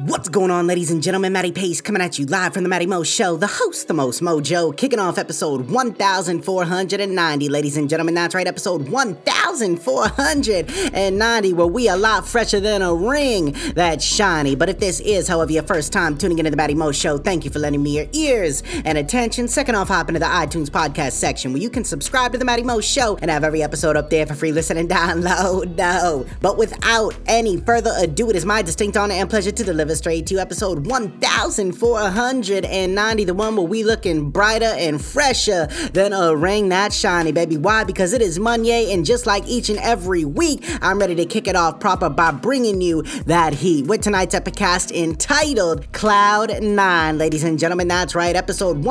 What's going on, ladies and gentlemen? Matty Pace coming at you live from the Matty Mo Show, the host, the most mojo, kicking off episode 1490, ladies and gentlemen. That's right, episode 1490, where we are a lot fresher than a ring that's shiny. But if this is, however, your first time tuning into the Matty Mo Show, thank you for lending me your ears and attention. Second off, hop into the iTunes podcast section where you can subscribe to the Matty Mo Show and have every episode up there for free listen and download. No. But without any further ado, it is my distinct honor and pleasure to deliver straight to episode 1490, the one where we looking brighter and fresher than a ring that shiny, baby. Why? Because it is Monday, and just like each and every week, I'm ready to kick it off proper by bringing you that heat with tonight's epicast entitled Cloud 9. Ladies and gentlemen, that's right, episode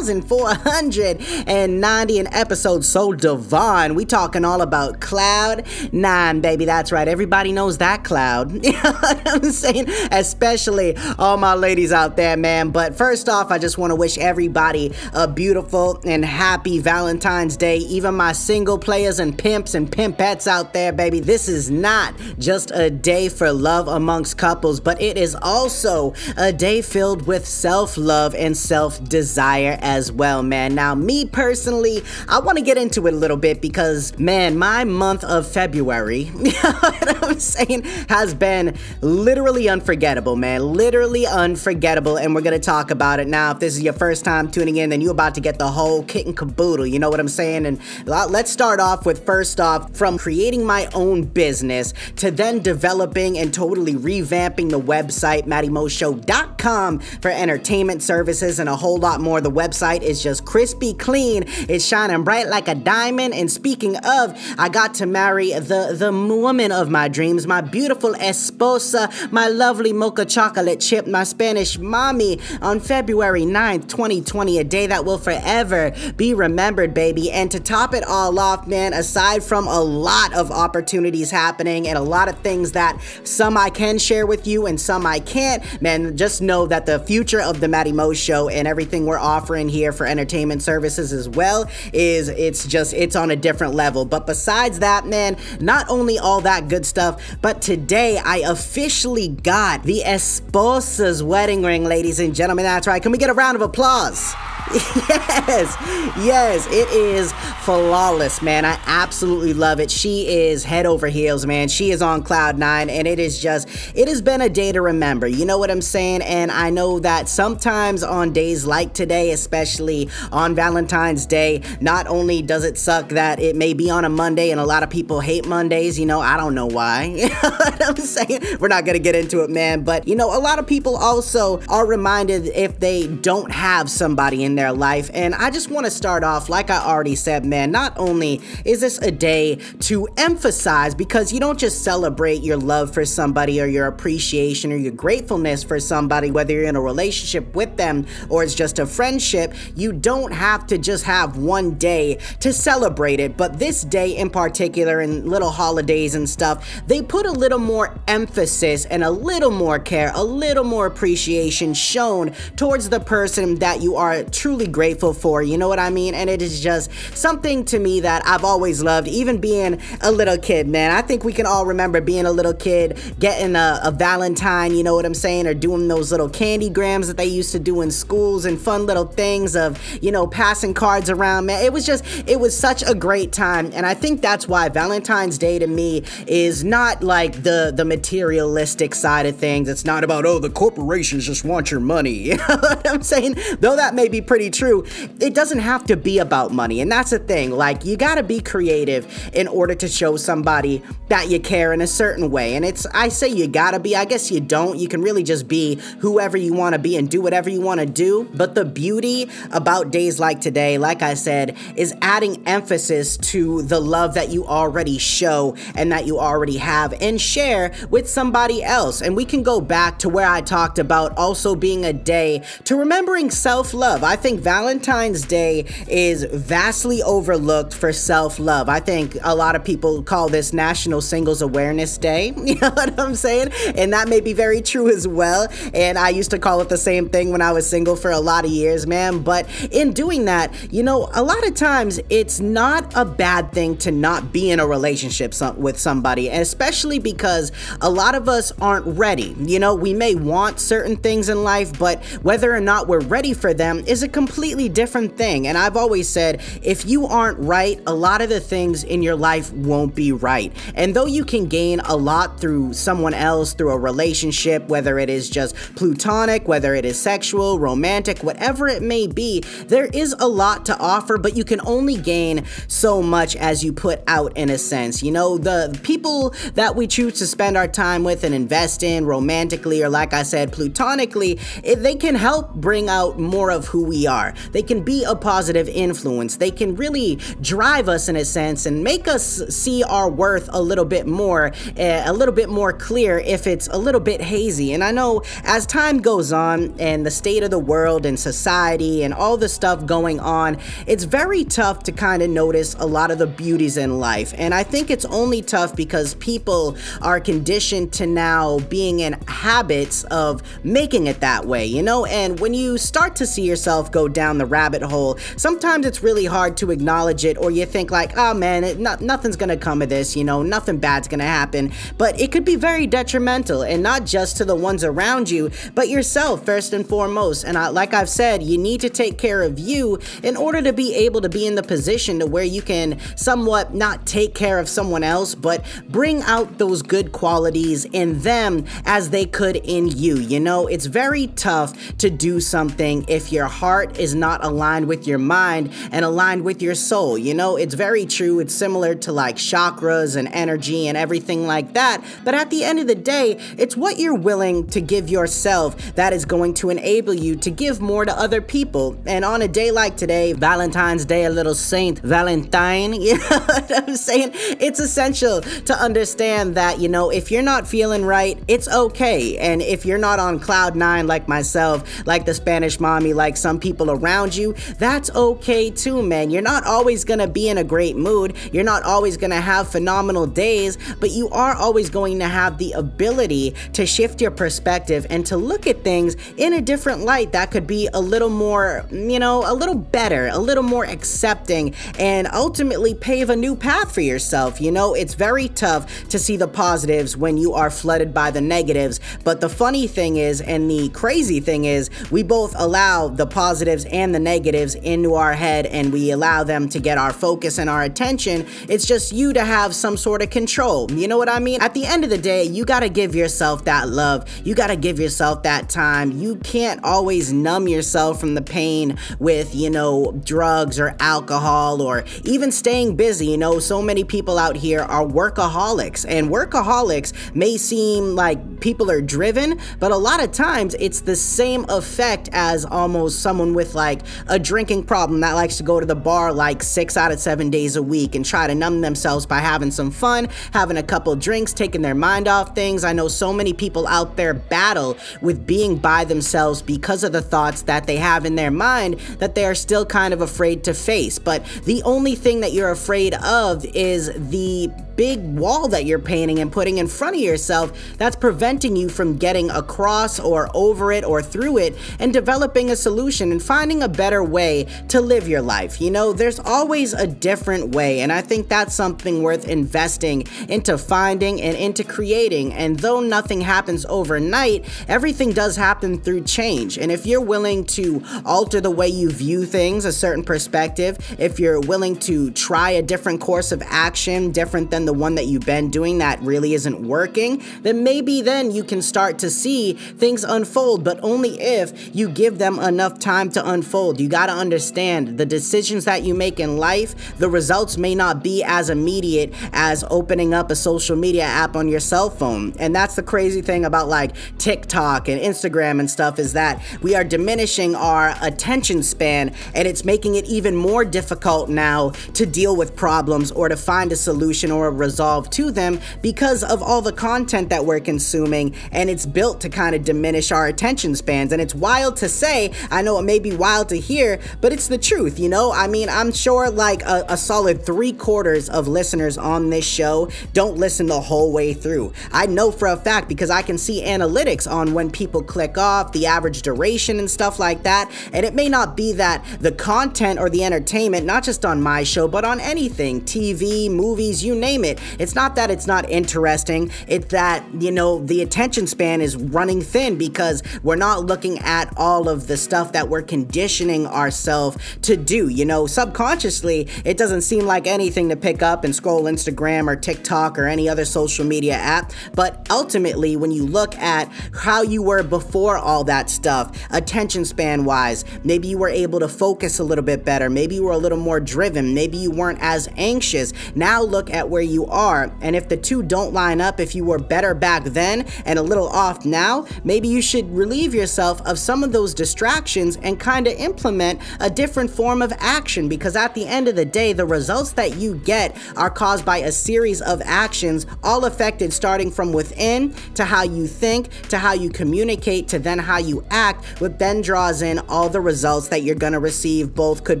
1490, an episode so divine. We talking all about Cloud 9, baby. That's right, everybody knows that cloud. you know what I'm saying? Especially all my ladies out there, man. But first off, I just want to wish everybody a beautiful and happy Valentine's Day. Even my single players and pimps and pimpettes out there, baby. This is not just a day for love amongst couples, but it is also a day filled with self love and self desire as well, man. Now, me personally, I want to get into it a little bit because, man, my month of February, you know what I'm saying, has been literally unforgettable man. Literally unforgettable. And we're going to talk about it now. If this is your first time tuning in, then you're about to get the whole kit and caboodle. You know what I'm saying? And uh, let's start off with first off, from creating my own business to then developing and totally revamping the website, mattymoshow.com for entertainment services and a whole lot more. The website is just crispy clean. It's shining bright like a diamond. And speaking of, I got to marry the, the woman of my dreams, my beautiful esposa, my lovely mocha chocolate chip, my Spanish mommy, on February 9th, 2020, a day that will forever be remembered, baby. And to top it all off, man, aside from a lot of opportunities happening and a lot of things that some I can share with you and some I can't, man, just know that the future of the Matty Mo show and everything we're offering here for entertainment services as well is it's just it's on a different level. But besides that, man, not only all that good stuff, but today I officially got the esposa's wedding ring, ladies and gentlemen. That's right. Can we get a round of applause? yes, yes, it is flawless, man. I absolutely love it. She is head over heels, man. She is on cloud nine, and it is just, it has been a day to remember. You know what I'm saying? And I know that sometimes on days like today, especially on Valentine's Day, not only does it suck that it may be on a Monday, and a lot of people hate Mondays, you know, I don't know why. you know what I'm saying? We're not gonna get into it, man. But, you know, a lot of people also are reminded if they don't have somebody in their life. And I just want to start off, like I already said, man, not only is this a day to emphasize because you don't just celebrate your love for somebody or your appreciation or your gratefulness for somebody, whether you're in a relationship with them or it's just a friendship, you don't have to just have one day to celebrate it. But this day in particular, and little holidays and stuff, they put a little more emphasis and a little more care, a little more appreciation shown towards the person that you are truly grateful for. You know what I mean? And it is just something to me that I've always loved, even being a little kid, man. I think we can all remember being a little kid, getting a, a Valentine, you know what I'm saying? Or doing those little candy grams that they used to do in schools and fun little things of, you know, passing cards around, man. It was just, it was such a great time. And I think that's why Valentine's Day to me is not like the, the materialistic side of things. It's not about, oh, the corporations just want your money. You know what I'm saying? Though that may be pretty true, it doesn't have to be about money. And that's the thing. Like, you gotta be creative in order to show somebody that you care in a certain way. And it's, I say you gotta be, I guess you don't. You can really just be whoever you wanna be and do whatever you wanna do. But the beauty about days like today, like I said, is adding emphasis to the love that you already show and that you already have and share with somebody else. And we can go back to where I talked about also being a day to remembering self love. I think Valentine's Day is vastly overlooked for self love. I think a lot of people call this National Singles Awareness Day. You know what I'm saying? And that may be very true as well. And I used to call it the same thing when I was single for a lot of years, man. But in doing that, you know, a lot of times it's not a bad thing to not be in a relationship with somebody, especially because a lot of us aren't ready. You know, we may want certain things in life, but whether or not we're ready for them is a completely different thing. And I've always said if you aren't right, a lot of the things in your life won't be right. And though you can gain a lot through someone else, through a relationship, whether it is just plutonic, whether it is sexual, romantic, whatever it may be, there is a lot to offer, but you can only gain so much as you put out in a sense. You know, the people that we choose to spend our time with and invest in romantically, or like I said, plutonically, they can help bring out more of who we are. They can be a positive influence. They can really drive us in a sense and make us see our worth a little bit more, uh, a little bit more clear if it's a little bit hazy. And I know as time goes on and the state of the world and society and all the stuff going on, it's very tough to kind of notice a lot of the beauties in life. And I think it's only tough because people are conditioned to now being in habits of making it that way, you know? And when you start to see yourself go down the rabbit hole, sometimes it's really hard to acknowledge it or you think like, oh man, it, not, nothing's gonna come of this, you know, nothing bad's gonna happen. But it could be very detrimental and not just to the ones around you, but yourself first and foremost. And I, like I've said, you need to take care of you in order to be able to be in the position to where you can somewhat not take care of someone else, but bring out those good qualities in them as they could in you. You know, it's very tough to do something if your heart is not aligned with your mind and aligned with your soul. You know, it's very true. It's similar to like chakras and energy and everything like that. But at the end of the day, it's what you're willing to give yourself that is going to enable you to give more to other people. And on a day like today, Valentine's Day, a little Saint Valentine, you know what I'm saying? It's essential to understand that, you know, if you're not feeling right, it's okay. And if you're not on cloud nine like myself, like the Spanish mommy, like some people around you, that's okay too, man. You're not always gonna be in a great mood. You're not always gonna have phenomenal days, but you are always going to have the ability to shift your perspective and to look at things in a different light that could be a little more, you know, a little better, a little more accepting, and ultimately pave a new path for yourself. You know, it's very tough to see the positives when you are flooded by the negatives, but the funny thing is, and the crazy thing is, we both allow the positives and the negatives into our head and we allow them to get our focus and our attention. It's just you to have some sort of control. You know what I mean? At the end of the day, you gotta give yourself that love. You gotta give yourself that time. You can't always numb yourself from the pain with, you know, drugs or alcohol or even staying busy. You know, so many people out here are workaholics, and workaholics may seem like people are driven, but a lot of times it's the same effect as almost someone with like a drinking problem that likes to go to the bar like six out of seven days a week and try to numb themselves by having some fun, having a couple drinks, taking their mind off things. I know so many people out there battle with being by themselves because of the thoughts that they have in their mind that they are still kind of afraid to face. But the only thing that you're afraid of is the big wall that you're painting and putting in front of yourself that's preventing you from getting across or over it or through it and developing a solution and finding a better way to live your life. You know, there's always a different way, and I think that's something worth investing into finding and into creating. And though nothing happens overnight, everything does happen through change. And if you're willing to alter the way you view things, a certain perspective, if you're willing to try a different course of action, different than the the one that you've been doing that really isn't working, then maybe then you can start to see things unfold, but only if you give them enough time to unfold. You got to understand the decisions that you make in life, the results may not be as immediate as opening up a social media app on your cell phone. And that's the crazy thing about like TikTok and Instagram and stuff is that we are diminishing our attention span and it's making it even more difficult now to deal with problems or to find a solution or a resolve to them because of all the content that we're consuming, and it's built to kind of diminish our attention spans. And it's wild to say, I know it may be wild to hear, but it's the truth, you know? I mean, I'm sure like a, a solid three quarters of listeners on this show don't listen the whole way through. I know for a fact because I can see analytics on when people click off, the average duration, and stuff like that. And it may not be that the content or the entertainment, not just on my show, but on anything TV, movies, you name it. It's not that it's not interesting, it's that, you know, the attention span is running thin because we're not looking at all of the stuff that we're conditioning ourselves to do. You know, subconsciously, it doesn't seem like anything to pick up and scroll Instagram or TikTok or any other social media app. But ultimately, when you look at how you were before all that stuff, attention span wise, maybe you were able to focus a little bit better. Maybe you were a little more driven. Maybe you weren't as anxious. Now look at where you are. And if the two don't line up, if you were better back then and a little off now, maybe you should relieve yourself of some of those distractions and kind of implement a different form of action because at the end of the day, the results that you get are caused by a series of actions, all affected starting from within to how you think, to how you communicate, to then how you act, which then draws in all the results that you're to receive. Both could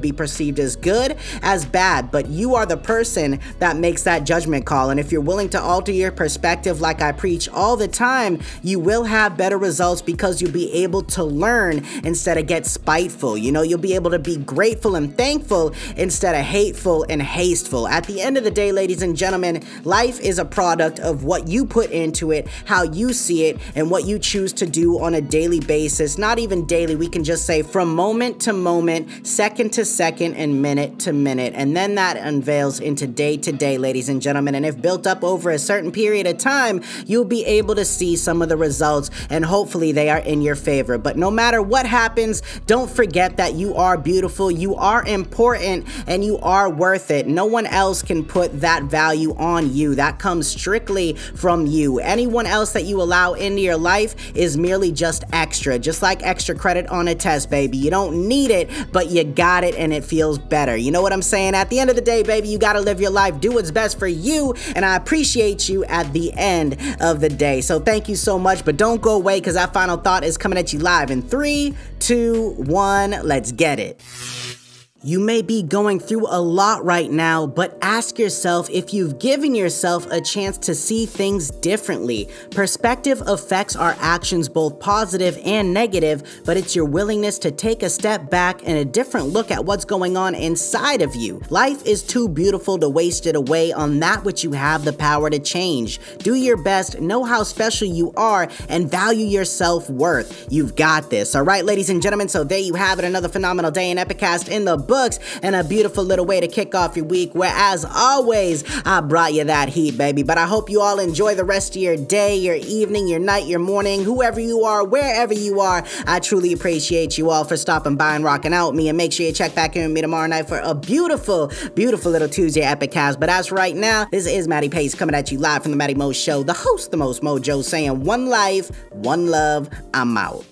be perceived as good, as bad, but you are the person that makes that judgment call. And if you're willing to alter your perspective, like I preach all the time, you will have better results because you'll be able to learn instead of get spiteful. You know, you'll be able to be grateful and thankful instead of hateful and hasteful. At the end of the day, ladies and gentlemen, life is a product of what you put into it, how you see it, and what you choose to do on a daily basis. Not even daily, we can just say from moment to moment, second to second, and minute to minute. And then that unveils into day to day, ladies and gentlemen. And if built up over a certain period of time, you'll be able to see some of the results, and hopefully they are in your favor. But no matter what happens, don't forget that you are beautiful, you are important, and you are worth it. No one else can put that value on you. That comes strictly from you. Anyone else that you allow into your life is merely just extra, just like extra credit on a test, baby. You don't need it, but you got it and it feels better. You know what I'm saying? At the end of the day, baby, you got to live your life, do what's best for you, and I appreciate you at the end of the day. So thank you so much, but don't go away because that final thought is coming at you live in three, two, one. Let's get it. You may be going through a lot right now, but ask yourself if you've given yourself a chance to see things differently. Perspective affects our actions both positive and negative, but it's your willingness to take a step back and a different look at what's going on inside of you. Life is too beautiful to waste it away on that which you have the power to change. Do your best, know how special you are, and value your self worth. You've got this. All right, ladies and gentlemen, so there you have it. Another phenomenal day in Epicast in the books and a beautiful little way to kick off your week where as always I brought you that heat baby. But I hope you all enjoy the rest of your day your evening your night your morning whoever you are wherever you are. I truly appreciate you all for stopping by and rocking out with me. And make sure you check back in with me tomorrow night for a beautiful beautiful little Tuesday epic cast. But as right now this is Matty Pace coming at you live from the Matty Mo show the host the most mojo saying one life one love I'm out